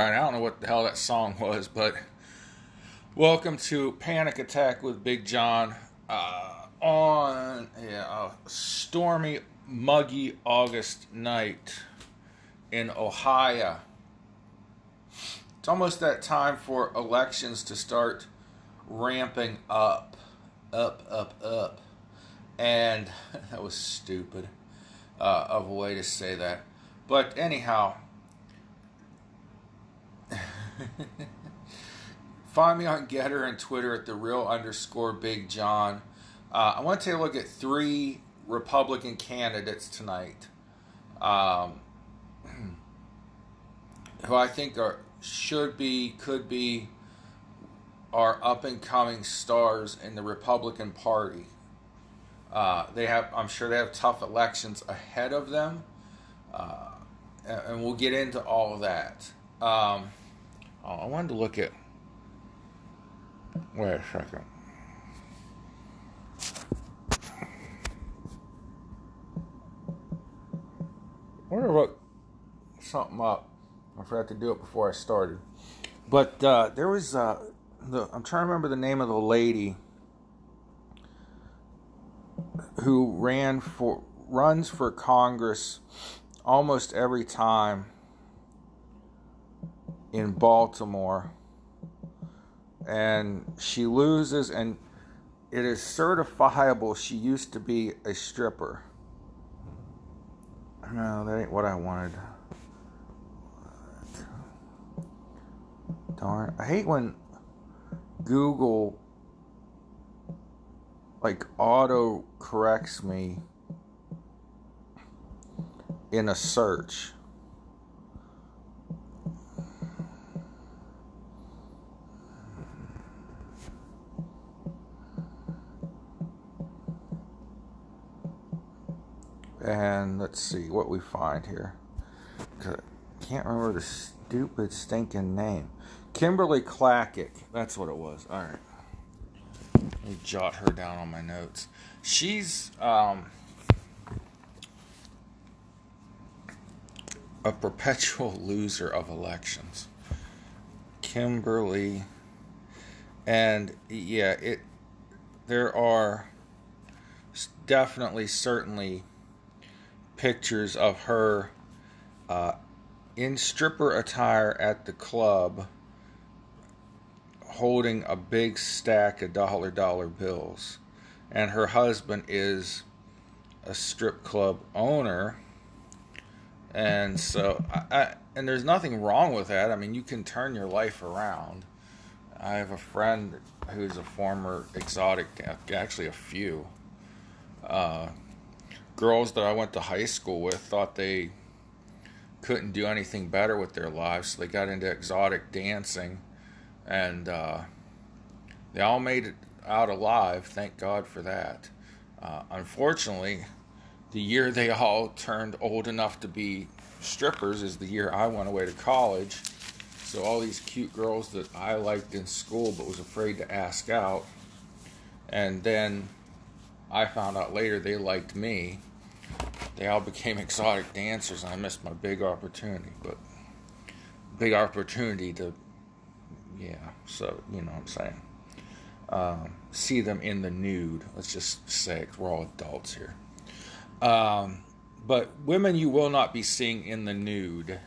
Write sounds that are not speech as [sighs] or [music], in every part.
I don't know what the hell that song [laughs] was, but welcome to Panic Attack with Big John uh, on yeah, a stormy, muggy August night in Ohio. It's almost that time for elections to start ramping up, up, up, up. And [laughs] that was stupid uh, of a way to say that. But anyhow, [laughs] Find me on Gettr and Twitter at the real underscore Big John. Uh, I want to take a look at three Republican candidates tonight, um, [clears throat] who I think are should be, could be, are up and coming stars in the Republican Party. Uh, they have, I'm sure, they have tough elections ahead of them, uh, and, we'll get into all of that. Um, I wanted to look at. Wait a second. I wonder what something up. I forgot to do it before I started. But uh, there was uh, the I'm trying to remember the name of the lady who ran for runs for Congress almost every time in Baltimore and she loses and it is certifiable she used to be a stripper. No, that ain't what I wanted. Darn. I hate when Google like auto corrects me in a search. And let's see what we find here. I can't remember the stupid stinking name. Kimberly Klacik. That's what it was. All right. Let me jot her down on my notes. She's um, a perpetual [laughs] loser of elections. Kimberly. And yeah, it there are definitely certainly pictures of her uh, in stripper attire at the club holding a big stack of dollar dollar bills. And her husband is a strip club owner. And so, I, I, and there's nothing wrong with that. I mean, you can turn your life around. I have a friend who's a former exotic, actually, a few. Uh, girls that I went to high school with thought they couldn't do anything better with their lives, so they got into exotic dancing, and uh, they all made it out alive. Thank God for that. Uh, unfortunately, the year they all turned old enough to be strippers is the year I went away to college. So all these cute girls that I liked in school but was afraid to ask out, and then I found out later they liked me they all became exotic dancers, and I missed my big opportunity. But big opportunity to, yeah. So you know what I'm saying. Um, see them in the nude. Let's just say we we're all adults here. Um, but women you will not be seeing in the nude.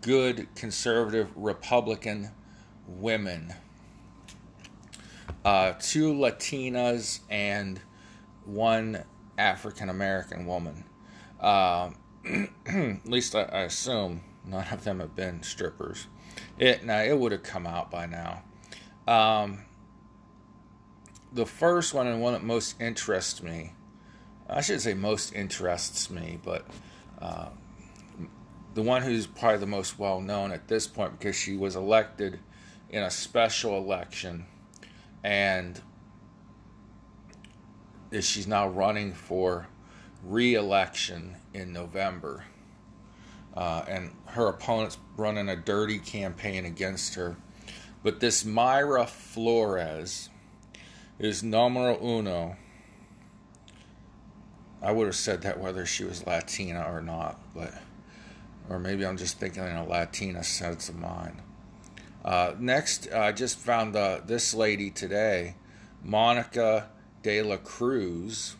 Good conservative Republican women. Uh, two Latinas and one African American woman. Um, [clears throat] at least I, I, assume none of them have been strippers. It now it would have come out by now. Um, the first one and one that most interests me, I should say most interests me, but uh, the one who's probably the most well known at this point because she was elected in a special election and she's now running for re-election in November. Uh, and her opponent's running a dirty campaign against her. But this Mayra Flores is numero uno. I would have said that whether she was Latina or not, but Or maybe I'm just thinking in a Latina sense of mind. Uh, next, I just found uh, this lady today, Monica de la Cruz,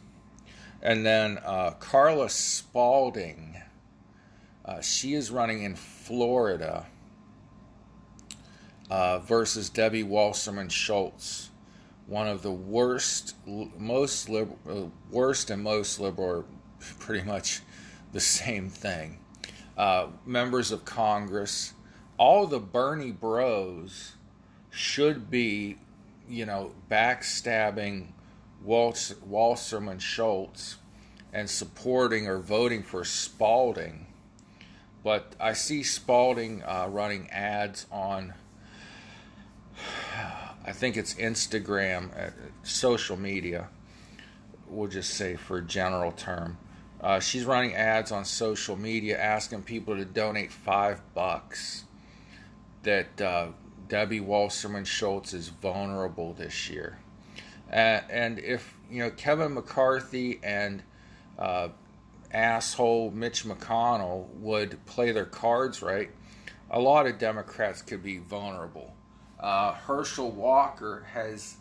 and then uh, Carla Spalding. Uh, she is running in Florida uh, versus Debbie Wasserman Schultz, one of the worst, most liberal, uh, worst and most liberal, pretty much the same thing. members of Congress all the Bernie bros should be, you know, backstabbing Waltz, Wasserman Schultz and supporting or voting for Spalding. But I see Spalding uh, running ads on, I think it's Instagram, uh, social media, we'll just say for a general term. Uh, she's running ads on social media asking people to donate five bucks that uh, Debbie Wasserman Schultz is vulnerable this year. And if, you know, Kevin McCarthy and uh, asshole Mitch McConnell would play their cards right, a lot of Democrats could be vulnerable. Uh, Herschel Walker has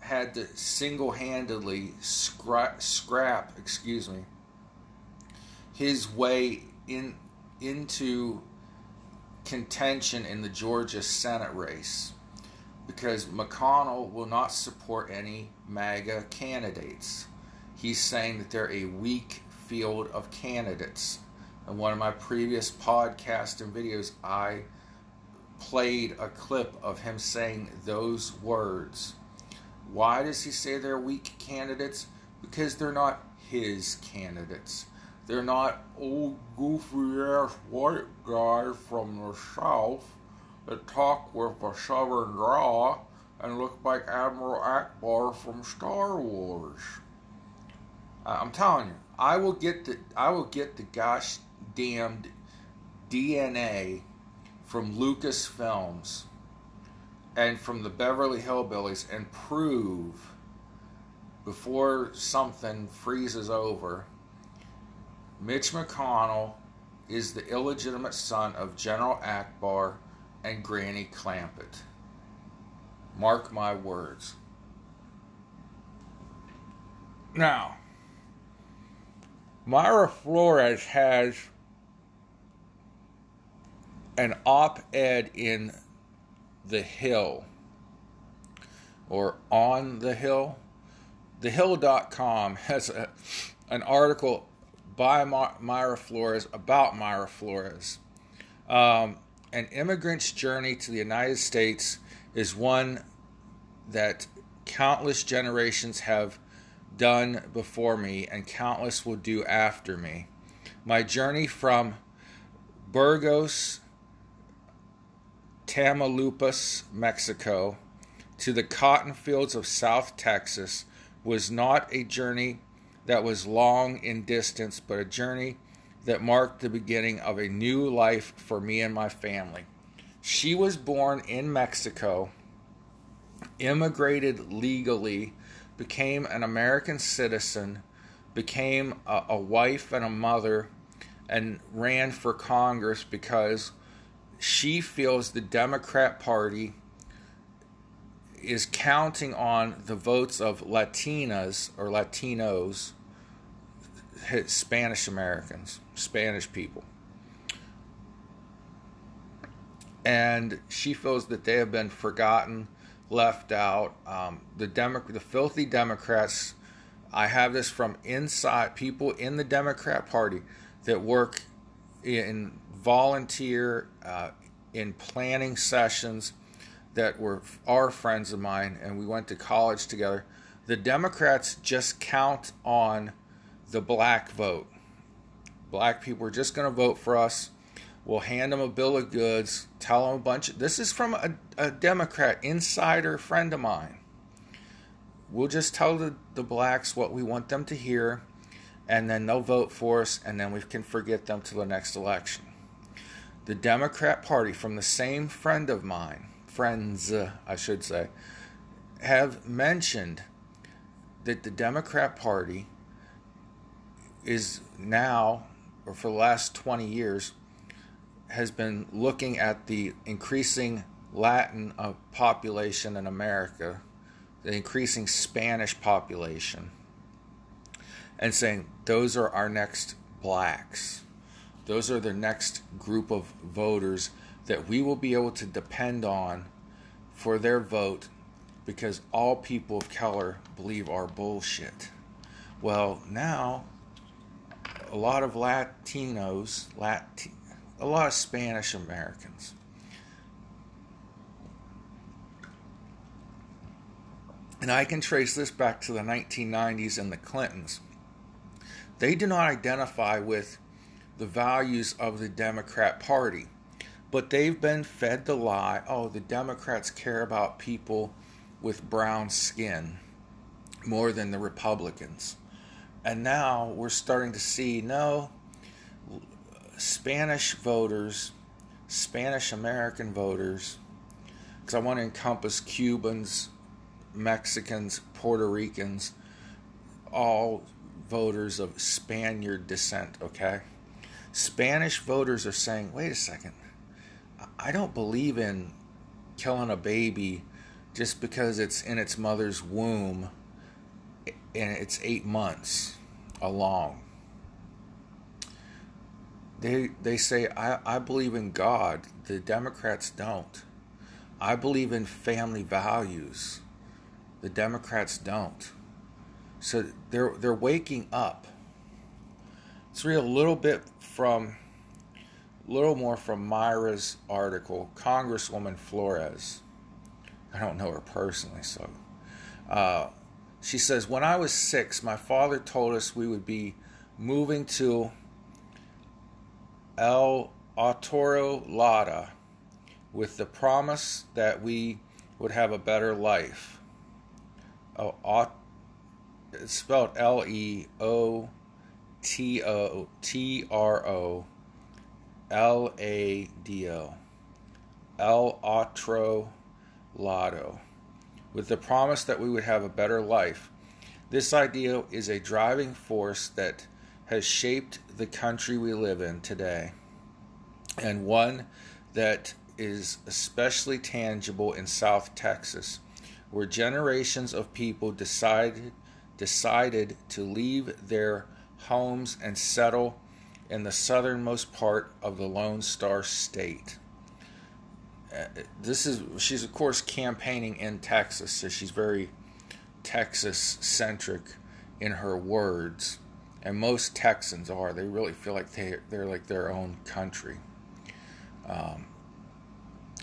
had to single-handedly scrap, scrap, excuse me, his way in into contention in the Georgia Senate race because McConnell will not support any MAGA candidates. He's saying that they're a weak field of candidates. In one of my previous podcasts and videos, I played a clip of him saying those words. Why does he say they're weak candidates? Because they're not his candidates. They're not old goofy ass white guys from the south that talk with a southern draw and look like Admiral Ackbar from Star Wars. I'm telling you, I will get the I will get the gosh damned DNA from Lucasfilms and from the Beverly Hillbillies and prove before something freezes over Mitch McConnell is the illegitimate son of General Ackbar and Granny Clampett. Mark my words. Now, Mayra Flores has an op ed in The Hill or On the Hill. TheHill.com has a, an article by Mayra Flores about Mayra Flores. Um, an immigrant's journey to the United States is one that countless generations have done before me and countless will do after me. My journey from Burgos, Tamaulipas, Mexico, to the cotton fields of South Texas was not a journey that was long in distance, but a journey that marked the beginning of a new life for me and my family. She was born in Mexico, immigrated legally, became an American citizen, became a, a wife and a mother, and ran for Congress because she feels the Democrat Party is counting on the votes of Latinas or Latinos, Spanish Americans, Spanish people. And she feels that they have been forgotten, left out. Um, the Demo- the filthy Democrats. I have this from inside people in the Democrat Party that work in volunteer uh, in planning sessions that were our friends of mine and we went to college together. The Democrats just count on the black vote. Black people are just going to vote for us. We'll hand them a bill of goods, tell them a bunch of this is from a, a Democrat insider friend of mine. We'll just tell the, the blacks what we want them to hear, and then they'll vote for us, and then we can forget them till the next election. The Democrat Party, from the same friend of mine, friends, uh, I should say, have mentioned that the Democrat Party is now, or for the last 20 years, has been looking at the increasing Latin uh, population in America, the increasing Spanish population, and saying those are our next blacks. Those are the next group of voters that we will be able to depend on for their vote because all people of color believe our bullshit. Well, now a lot of Latinos, Lat- a lot of Spanish Americans. And I can trace this back to the 1990s and the Clintons. They do not identify with the values of the Democrat Party, but they've been fed the lie oh, the Democrats care about people with brown skin more than the Republicans. And now we're starting to see no, Spanish voters, Spanish American voters, because I want to encompass Cubans, Mexicans, Puerto Ricans, all voters of Spaniard descent, okay? Spanish voters are saying, wait a second, I don't believe in killing a baby just because it's in its mother's womb and it's eight months along. They, they say, I, I believe in God. The Democrats don't. I believe in family values. The Democrats don't. So they're, they're waking up. Let's read a little bit from, a little more from Mayra's article, Congresswoman Flores. I don't know her personally, so. Uh, she says, When I was six, my father told us we would be moving to El Otro Lado with the promise that we would have a better life. Oh, it's spelled L E O T O T R O L A D O. El Otro Lado, with the promise that we would have a better life. This idea is a driving force that has shaped the country we live in today, and one that is especially tangible in South Texas, where generations of people decided decided to leave their homes and settle in the southernmost part of the Lone Star State this is she's of course campaigning in Texas, so she's very Texas centric in her words, and most Texans are. They really feel like they they're like their own country. Um,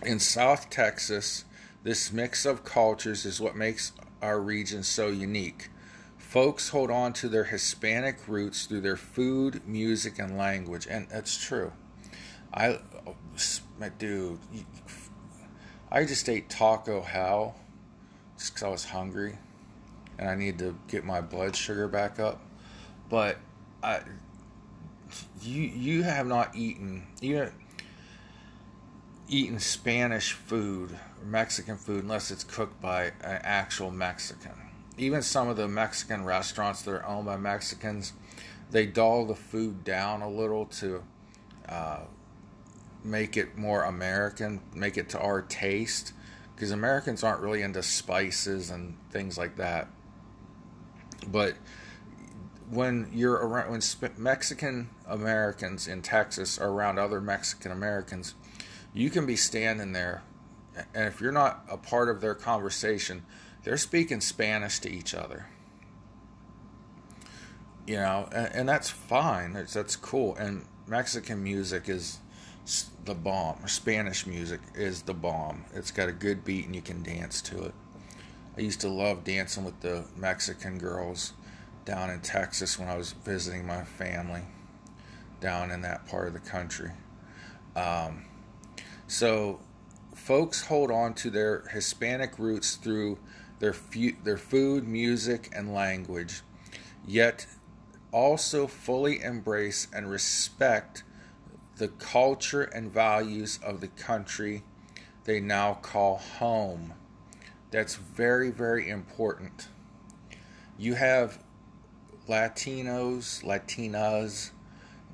in South Texas, this mix of cultures is what makes our region so unique. Folks hold on to their Hispanic roots through their food, music, and language, and that's true. I, dude, I just ate Taco Hell just because I was hungry and I need to get my blood sugar back up. But I, you you have not eaten even eaten Spanish food Mexican food unless it's cooked by an actual Mexican. Even some of the Mexican restaurants that are owned by Mexicans, they dull the food down a little to uh, make it more American, make it to our taste, because Americans aren't really into spices and things like that. But when you're around, when Mexican Americans in Texas are around other Mexican Americans, you can be standing there, and if you're not a part of their conversation, they're speaking Spanish to each other. You know, and, and that's fine. It's, that's cool. And Mexican music is the bomb. Spanish music is the bomb. It's got a good beat and you can dance to it. I used to love dancing with the Mexican girls down in Texas when I was visiting my family down in that part of the country. Um, so, folks hold on to their Hispanic roots through their fu- their food, music, and language, yet also fully embrace and respect the culture and values of the country they now call home. That's very, very important. You have Latinos, Latinas,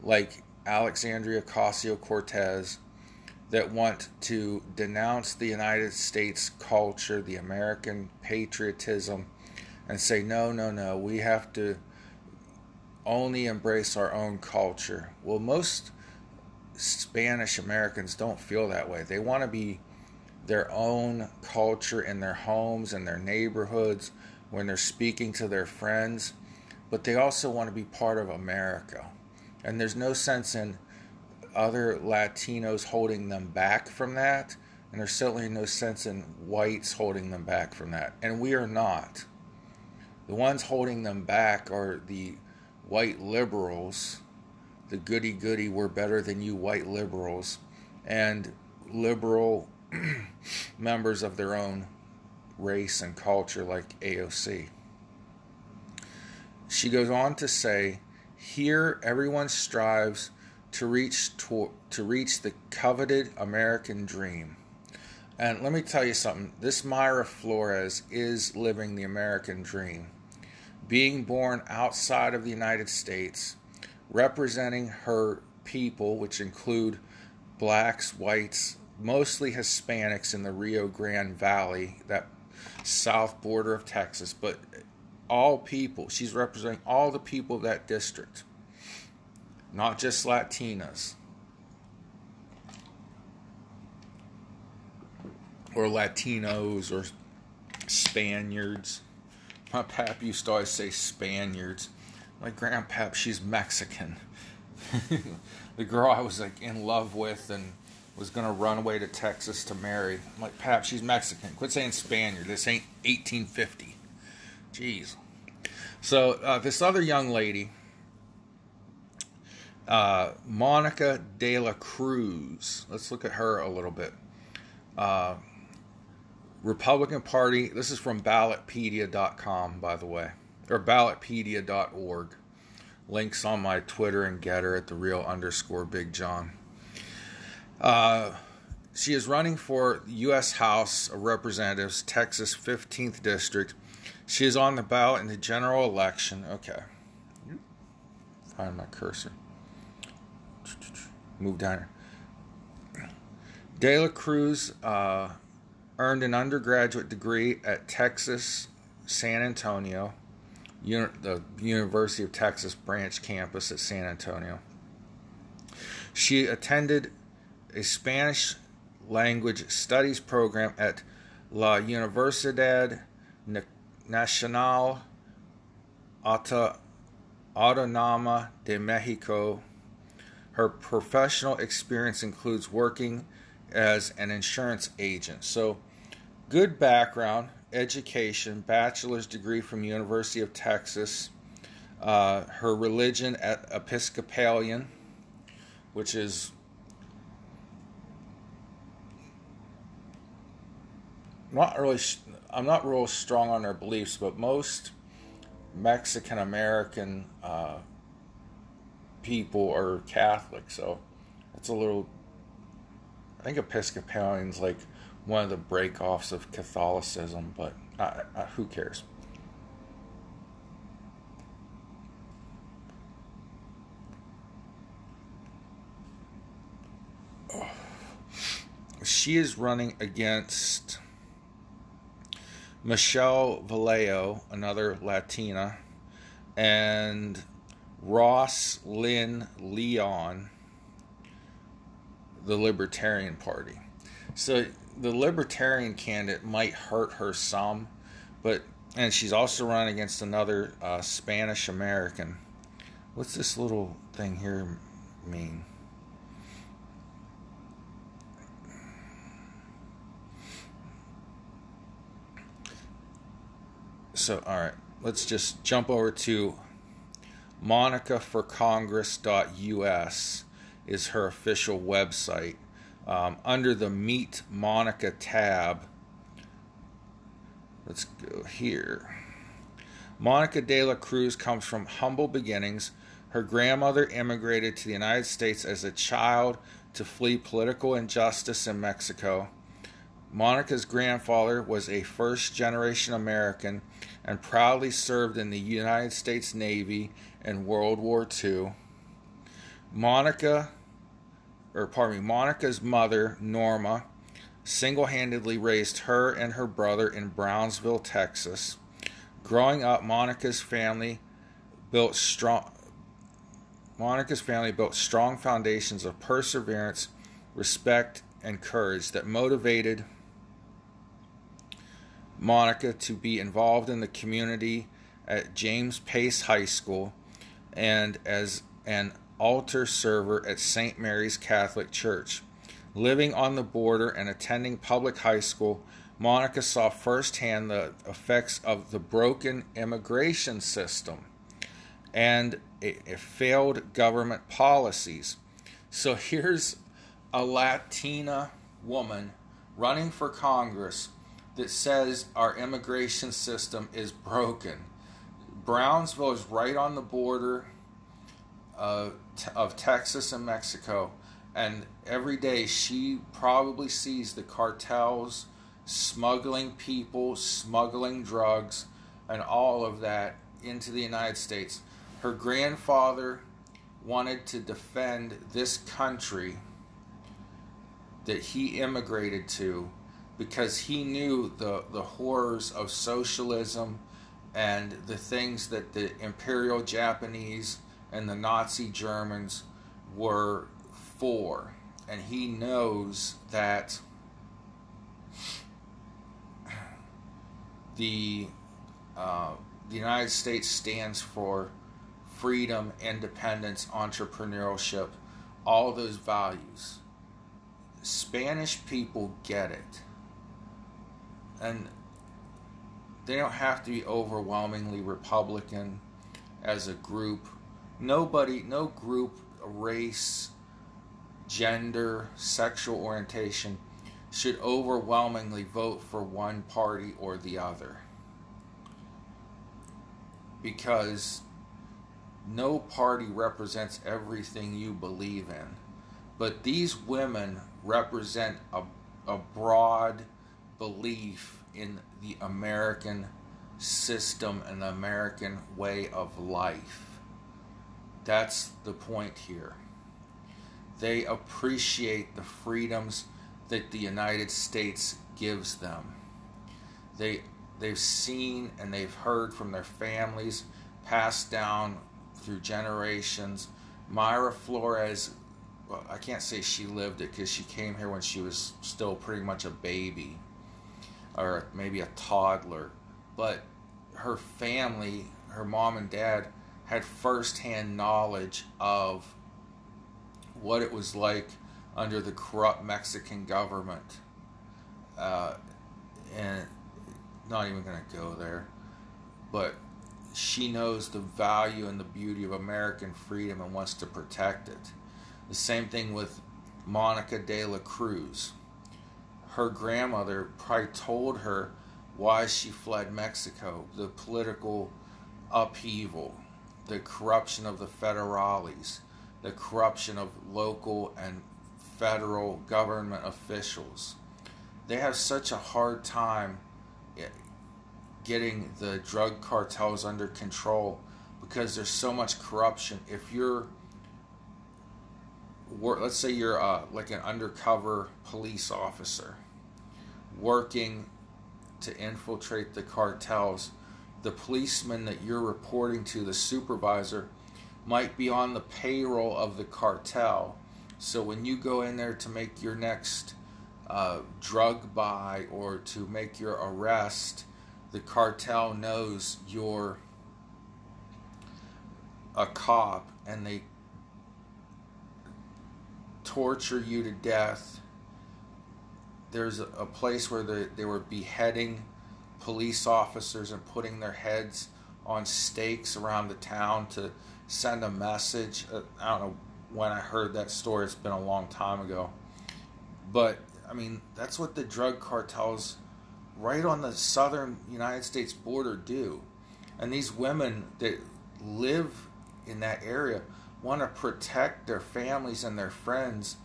like Alexandria Ocasio Cortez, that want to denounce the United States culture, the American patriotism, and say, no, no, no, we have to only embrace our own culture. Well, most Spanish Americans don't feel that way. They want to be their own culture in their homes and their neighborhoods when they're speaking to their friends, but they also want to be part of America. And there's no sense in other Latinos holding them back from that, and there's certainly no sense in whites holding them back from that. And we are not. The ones holding them back are the white liberals, the goody goody, we're better than you white liberals, and liberal [clears throat] members of their own race and culture like AOC. She goes on to say, Here everyone strives to reach to, to reach the coveted American dream. And let me tell you something. This Mayra Flores is living the American dream. Being born outside of the United States, representing her people, which include blacks, whites, mostly Hispanics in the Rio Grande Valley, that south border of Texas, but all people. She's representing all the people of that district not just Latinas or Latinos or Spaniards. My pap used to always say Spaniards. My grandpap, she's Mexican. [laughs] the girl I was like in love with and was gonna run away to Texas to marry. I'm like, Pap, she's Mexican. Quit saying Spaniard. This ain't 1850. Jeez. So uh, this other young lady uh, Monica De La Cruz. Let's look at her a little bit. Uh, Republican Party. This is from ballotpedia.com, by the way, or ballotpedia.org. Links on my Twitter and Gettr at the real underscore Big John. Uh, she is running for U.S. House of Representatives, Texas 15th District. She is on the ballot in the general election. Okay. Find my cursor move down here. De La Cruz uh, earned an undergraduate degree at Texas San Antonio, the University of Texas branch campus at San Antonio. She attended a Spanish language studies program at La Universidad Nacional Autónoma de Mexico her professional experience includes working as an insurance agent. So, good background, education, bachelor's degree from University of Texas. Uh, her religion at Episcopalian, which is not really. I'm not real strong on their beliefs, but most Mexican American uh, people are Catholic, so it's a little. I think Episcopalian's like one of the breakoffs of Catholicism, but uh, uh, who cares? [sighs] She is running against Michelle Vallejo, another Latina, and Ross Lynn Leone, the Libertarian Party. So the Libertarian candidate might hurt her some, but and she's also running against another uh, Spanish American. What's this little thing here mean? So, all right, let's just jump over to monicaforcongress.us is her official website. Um, under the Meet Monica tab, let's go here. Monica de la Cruz comes from humble beginnings. Her grandmother immigrated to the United States as a child to flee political injustice in Mexico. Monica's grandfather was a first generation American and proudly served in the United States Navy in World War II. Monica or pardon me, Monica's mother, Norma, single handedly raised her and her brother in Brownsville, Texas. Growing up, Monica's family built strong. Monica's family built strong foundations of perseverance, respect, and courage that motivated Monica to be involved in the community at James Pace High School and as an altar server at St. Mary's Catholic Church. Living on the border and attending public high school, Monica saw firsthand the effects of the broken immigration system and failed government policies. So here's a Latina woman running for Congress that says our immigration system is broken. Brownsville is right on the border of, of Texas and Mexico, and every day she probably sees the cartels smuggling people, smuggling drugs, and all of that into the United States. Her grandfather wanted to defend this country that he immigrated to because he knew the, the horrors of socialism and the things that the imperial Japanese and the Nazi Germans were for. And he knows that the, uh, the United States stands for freedom, independence, entrepreneurship, all those values. Spanish people get it and they don't have to be overwhelmingly Republican as a group. Nobody, no group, race, gender, sexual orientation should overwhelmingly vote for one party or the other. Because no party represents everything you believe in. But these women represent a, a broad belief in the American system and the American way of life. That's the point here. They appreciate the freedoms that the United States gives them. They they've seen and they've heard from their families passed down through generations. Mayra Flores, well, I can't say she lived it because she came here when she was still pretty much a baby or maybe a toddler, but her family, her mom and dad, had firsthand knowledge of what it was like under the corrupt Mexican government. Uh, and not even going to go there, but she knows the value and the beauty of American freedom and wants to protect it. The same thing with Monica de la Cruz her grandmother probably told her why she fled Mexico, the political upheaval, the corruption of the federales, the corruption of local and federal government officials. They have such a hard time getting the drug cartels under control because there's so much corruption. If you're let's say you're uh, like an undercover police officer working to infiltrate the cartels. The policeman that you're reporting to, the supervisor, might be on the payroll of the cartel. So when you go in there to make your next uh, drug buy or to make your arrest, the cartel knows you're a cop and they torture you to death there's a place where they, they were beheading police officers and putting their heads on stakes around the town to send a message. Uh, I don't know when I heard that story, it's been a long time ago. But, I mean, that's what the drug cartels right on the southern United States border do. And these women that live in that area want to protect their families and their friends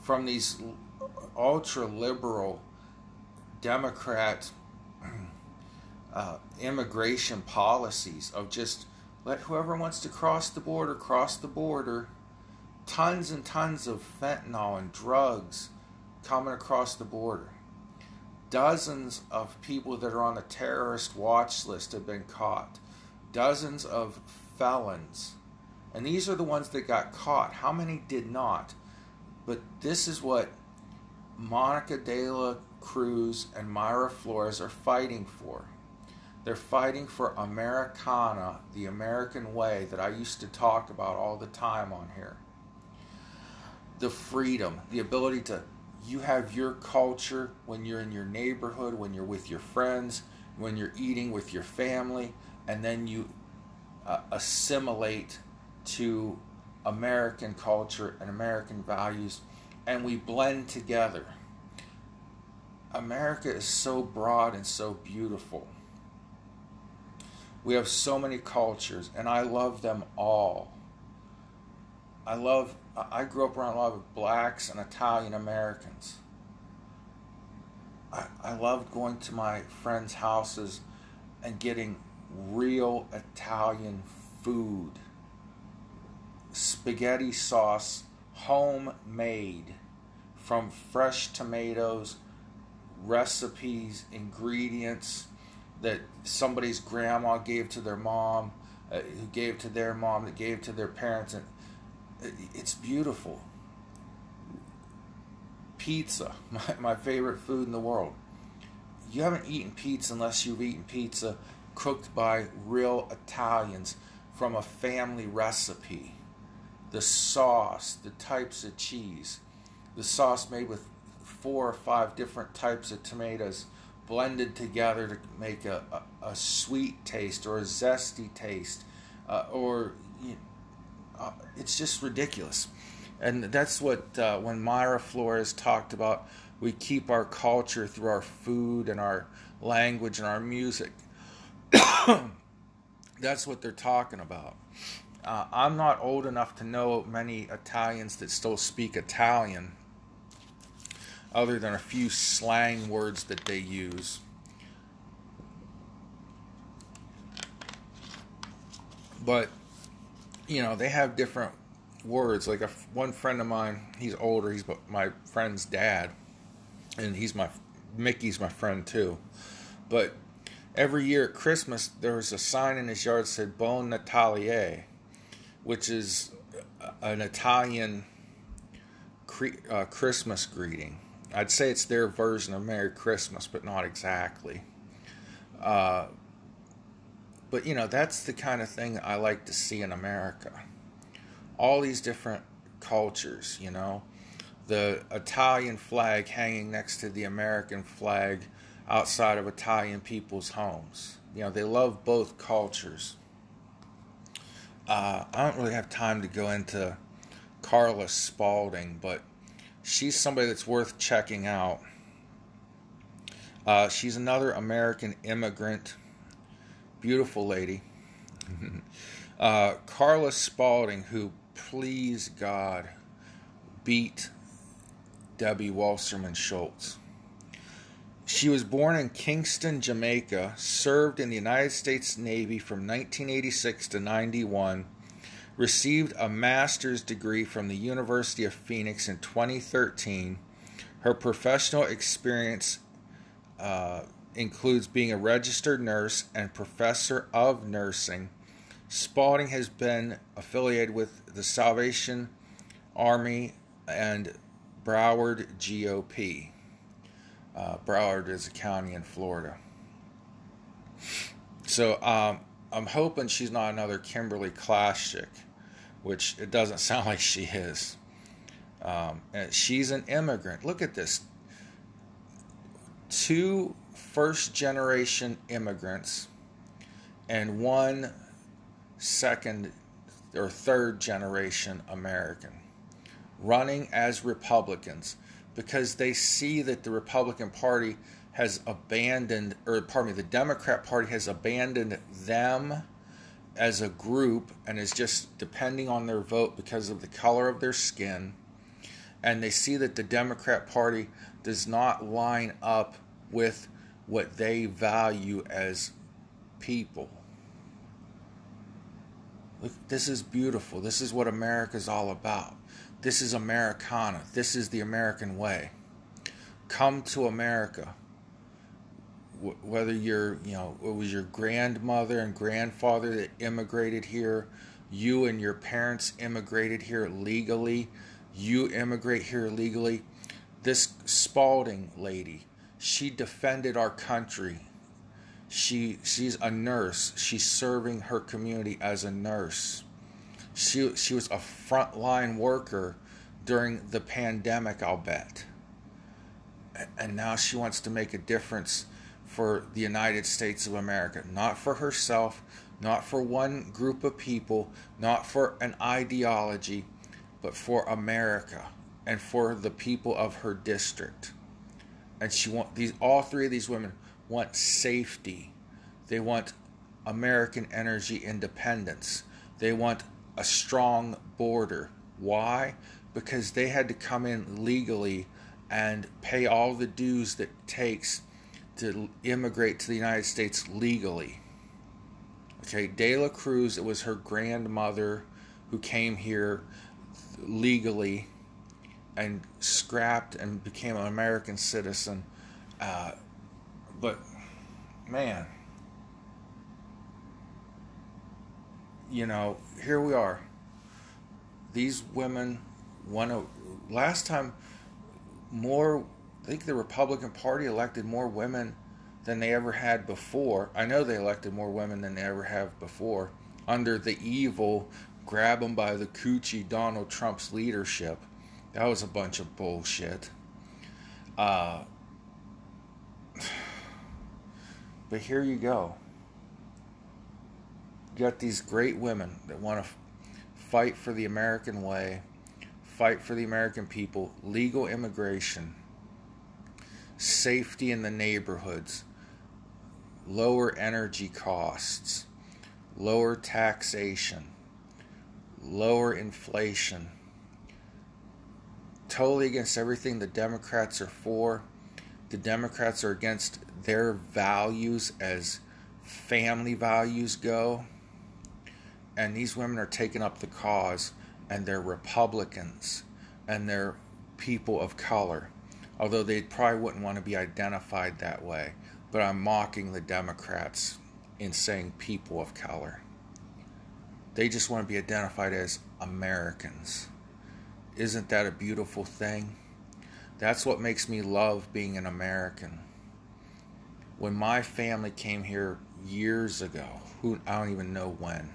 from these ultra liberal Democrat uh, immigration policies of just let whoever wants to cross the border cross the border tons and tons of fentanyl and drugs coming across the border. Dozens of people that are on the terrorist watch list have been caught. Dozens of felons. And these are the ones that got caught. How many did not? But this is what Monica de la Cruz and Mayra Flores are fighting for. They're fighting for Americana, the American way that I used to talk about all the time on here. The freedom, the ability to, you have your culture when you're in your neighborhood, when you're with your friends, when you're eating with your family, and then you uh, assimilate to American culture and American values, and we blend together. America is so broad and so beautiful. We have so many cultures, and I love them all. I love, I grew up around a lot of blacks and Italian Americans. I, I loved going to my friends' houses and getting real Italian food. Spaghetti sauce, homemade, from fresh tomatoes, recipes, ingredients that somebody's grandma gave to their mom, uh, who gave to their mom, that gave to their parents, and it's beautiful. Pizza, [laughs] my, my favorite food in the world. You haven't eaten pizza unless you've eaten pizza cooked by real Italians from a family recipe. The sauce, the types of cheese, the sauce made with four or five different types of tomatoes blended together to make a, a, a sweet taste or a zesty taste, uh, or you know, uh, it's just ridiculous. And that's what uh, when Mayra Flores talked about, we keep our culture through our food and our language and our music. [coughs] that's what they're talking about. Uh, I'm not old enough to know many Italians that still speak Italian other than a few slang words that they use. But, you know, they have different words. Like a, one friend of mine, he's older, he's my friend's dad, and he's my, Mickey's my friend too. But every year at Christmas, there was a sign in his yard that said Bon Natale, which is an Italian uh, Christmas greeting. I'd say it's their version of Merry Christmas, but not exactly. Uh, but you know, that's the kind of thing I like to see in America. All these different cultures, you know, the Italian flag hanging next to the American flag outside of Italian people's homes. You know, they love both cultures. Uh, I don't really have time to go into Carla Spalding, but she's somebody that's worth checking out. Uh, she's another American immigrant, beautiful lady. [laughs] uh, Carla Spalding, who, please God, beat Debbie Wasserman Schultz. She was born in Kingston, Jamaica, served in the United States Navy from 1986 to 91 received a master's degree from the University of Phoenix in 2013. Her professional experience uh, includes being a registered nurse and professor of nursing. Spalding has been affiliated with the Salvation Army and Broward GOP. Uh, Broward is a county in Florida. So um, I'm hoping she's not another Kimberly Klacik which it doesn't [laughs] sound like she is. Um, she's an immigrant. Look at this. Two first generation immigrants and one second or third generation American running as Republicans because they see that the Republican Party has abandoned, or pardon me, the Democrat Party has abandoned them as a group and is just depending on their vote because of the color of their skin. And they see that the Democrat Party does not line up with what they value as people. Look, this is beautiful. This is what America is all about. This is Americana. This is the American way. Come to America. Whether you're, you know, it was your grandmother and grandfather that immigrated here, you and your parents immigrated here legally, you immigrate here legally. This Spalding lady, she defended our country. She she's a nurse. She's serving her community as a nurse she she was a frontline worker during the pandemic, I'll bet. And now she wants to make a difference for the United States of America, not for herself, not for one group of people, not for an ideology, but for America and for the people of her district. And she want these all three of these women want safety. They want American energy independence. They want a strong border. Why? Because they had to come in legally and pay all the dues that takes to immigrate to the United States legally. Okay, De La Cruz, it was her grandmother who came here legally and scrapped and became an American citizen. Uh, but, man, you know, here we are. These women want to. Last time, more. I think the Republican Party elected more women than they ever had before. I know they elected more women than they ever have before under the evil grab them by the coochie Donald Trump's leadership. That was a bunch of bullshit. Uh, but here you go You got these great women that want to fight for the American way, fight for the American people, legal immigration, safety in the neighborhoods, lower energy costs, lower taxation, lower inflation. Totally against everything the Democrats are for. The Democrats are against their values as family values go and these women are taking up the cause and they're Republicans and they're people of color. Although they probably wouldn't want to be identified that way. But I'm mocking the Democrats in saying people of color. They just want to be identified as Americans. Isn't that a beautiful thing? That's what makes me love being an American. When my family came here years ago, who I don't even know when,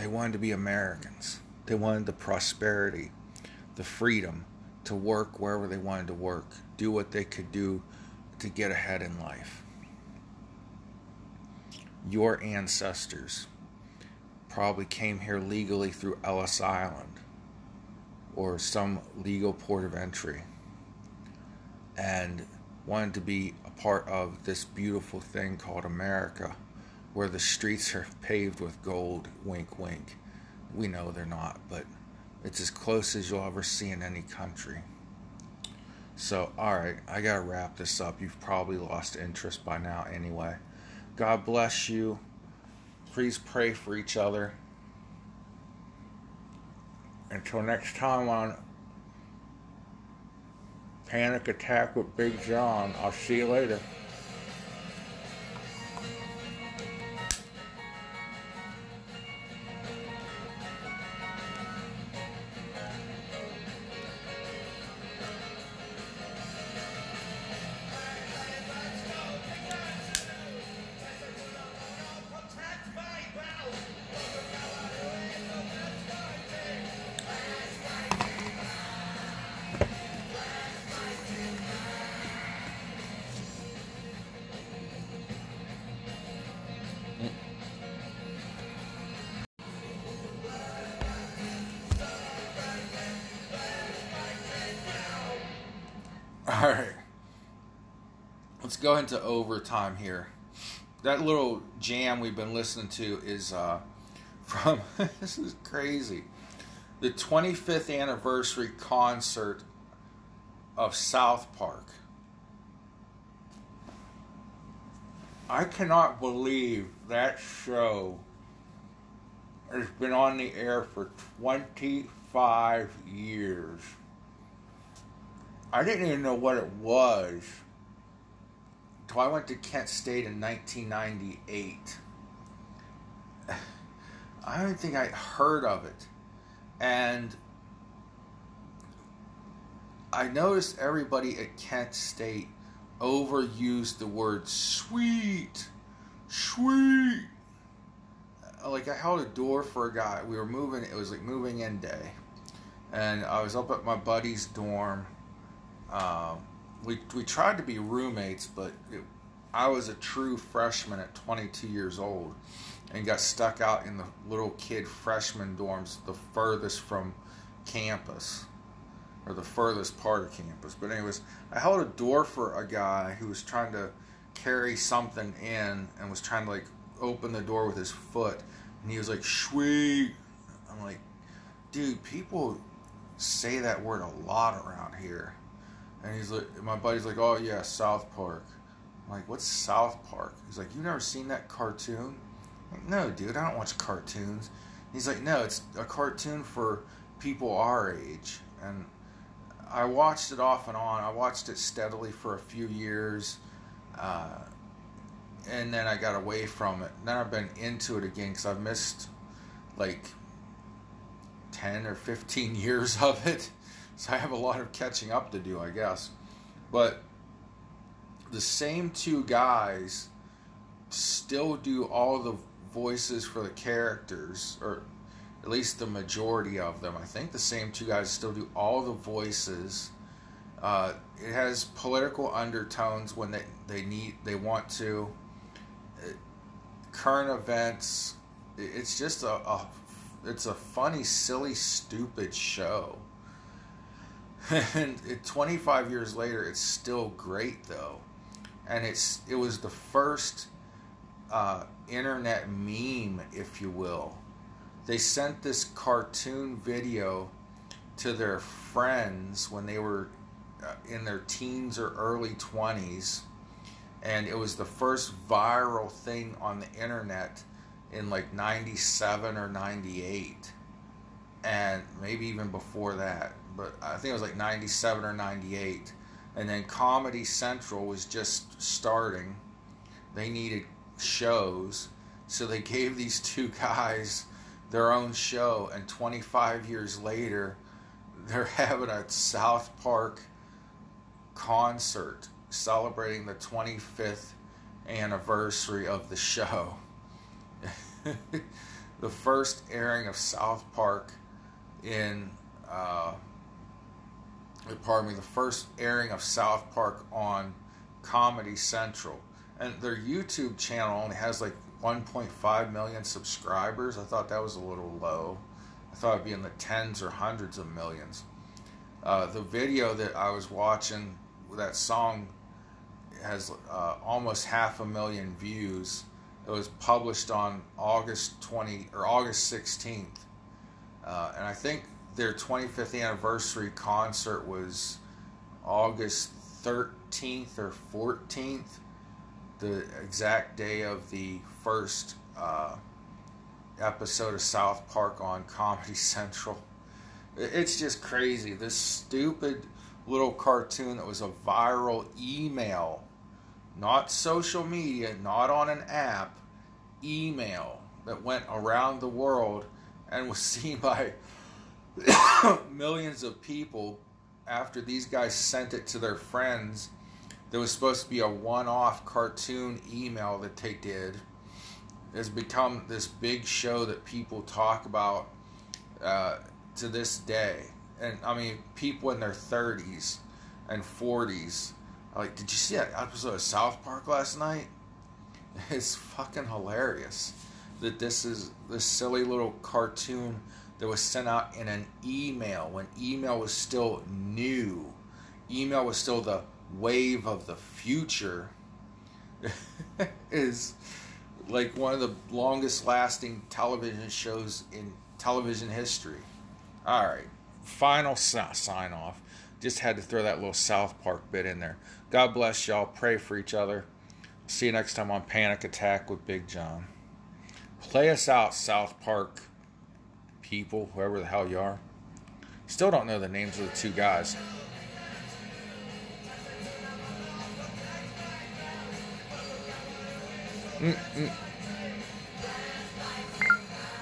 They wanted to be Americans. They wanted the prosperity, the freedom to work wherever they wanted to work, do what they could do to get ahead in life. Your ancestors probably came here legally through Ellis Island or some legal port of entry and wanted to be a part of this beautiful thing called America where the streets are paved with gold, wink, wink. We know they're not, but it's as close as you'll ever see in any country. So, alright, I gotta wrap this up. You've probably lost interest by now anyway. God bless you. Please pray for each other. Until next time on Panic Attack with Big John, I'll see you later. All right. Let's go into overtime here. That little jam we've been listening to is uh, [laughs] from, this is crazy, the 25th anniversary concert of South Park. I cannot believe that show has been on the air for 25 years. I didn't even know what it was until I went to Kent State in 1998. [sighs] I don't think I heard of it. And I noticed everybody at Kent State overused the word sweet, sweet. Like I held a door for a guy. We were moving. It was like moving in day, and I was up at my buddy's dorm. Um, we we tried to be roommates, but it, I was a true freshman at 22 years old, and got stuck out in the little kid freshman dorms, the furthest from campus or the furthest part of campus. But anyways, I held a door for a guy who was trying to carry something in and was trying to like open the door with his foot, and he was like, "Sweet." I'm like, dude, people say that word a lot around here. And he's like, my buddy's like, "Oh yeah, South Park." I'm like, "What's South Park?" He's like, "You never seen that cartoon?" I'm like, no, dude, I don't watch cartoons. He's like, "No, it's a cartoon for people our age." And I watched it off and on. I watched it steadily for a few years, uh, and then I got away from it. Then I've been into it again because I've missed like ten or fifteen [laughs] years of it, so I have a lot of catching up to do, I guess. But the same two guys still do all the voices for the characters, or at least the majority of them. I think the same two guys still do all the voices. Uh, it has political undertones when they, they need they want to. It, current events. It's just a, a it's a funny, silly, stupid show. And 25 years later, it's still great though, and it's it was the first uh, internet meme, if you will. They sent this cartoon video to their friends when they were uh, in their teens or early 20s and it was the first viral thing on the internet in like 97 or 98 and maybe even before that but i think it was like 97 or 98 and then comedy central was just starting. They needed shows. So they gave these two [laughs] guys their own show, and 25 years later, they're [laughs] having a South Park concert celebrating the 25th anniversary of the show. [laughs] the first airing of South Park in, uh, pardon me, the first airing of South Park on Comedy Central. And their YouTube channel only has like 1.5 million subscribers. I thought that was a little low. I thought it'd be in the tens or hundreds of millions. Uh, the video that I was watching, that song has uh, almost half a million views. It was published on August 20 or August 16th, uh, and I think their 25th anniversary concert was August 13th or 14th the exact day of the first uh, episode of South Park on Comedy [laughs] Central. It's just crazy. This stupid little cartoon that was a viral email, not social media, not on an app, email that went around the world and was [laughs] seen by [coughs] millions of people after these guys sent it to their friends there was supposed to be a one-off cartoon email that they did. Has become this big show that people talk about uh, to this day. And i mean people in their 30s and 40s like did you see that episode of south park last night? [laughs] It's fucking hilarious that this is this silly little cartoon that was sent out in an email when email was still new email was still the wave of the future [laughs] is like one of the longest lasting television shows in television history. All right, final sign off. Just had to throw that little South Park bit in there. God bless y'all. Pray for each other. See you next time on Panic Attack with Big John. Play us out, South Park people, whoever the hell you are. Still don't know the names of the two guys. Mm-mm.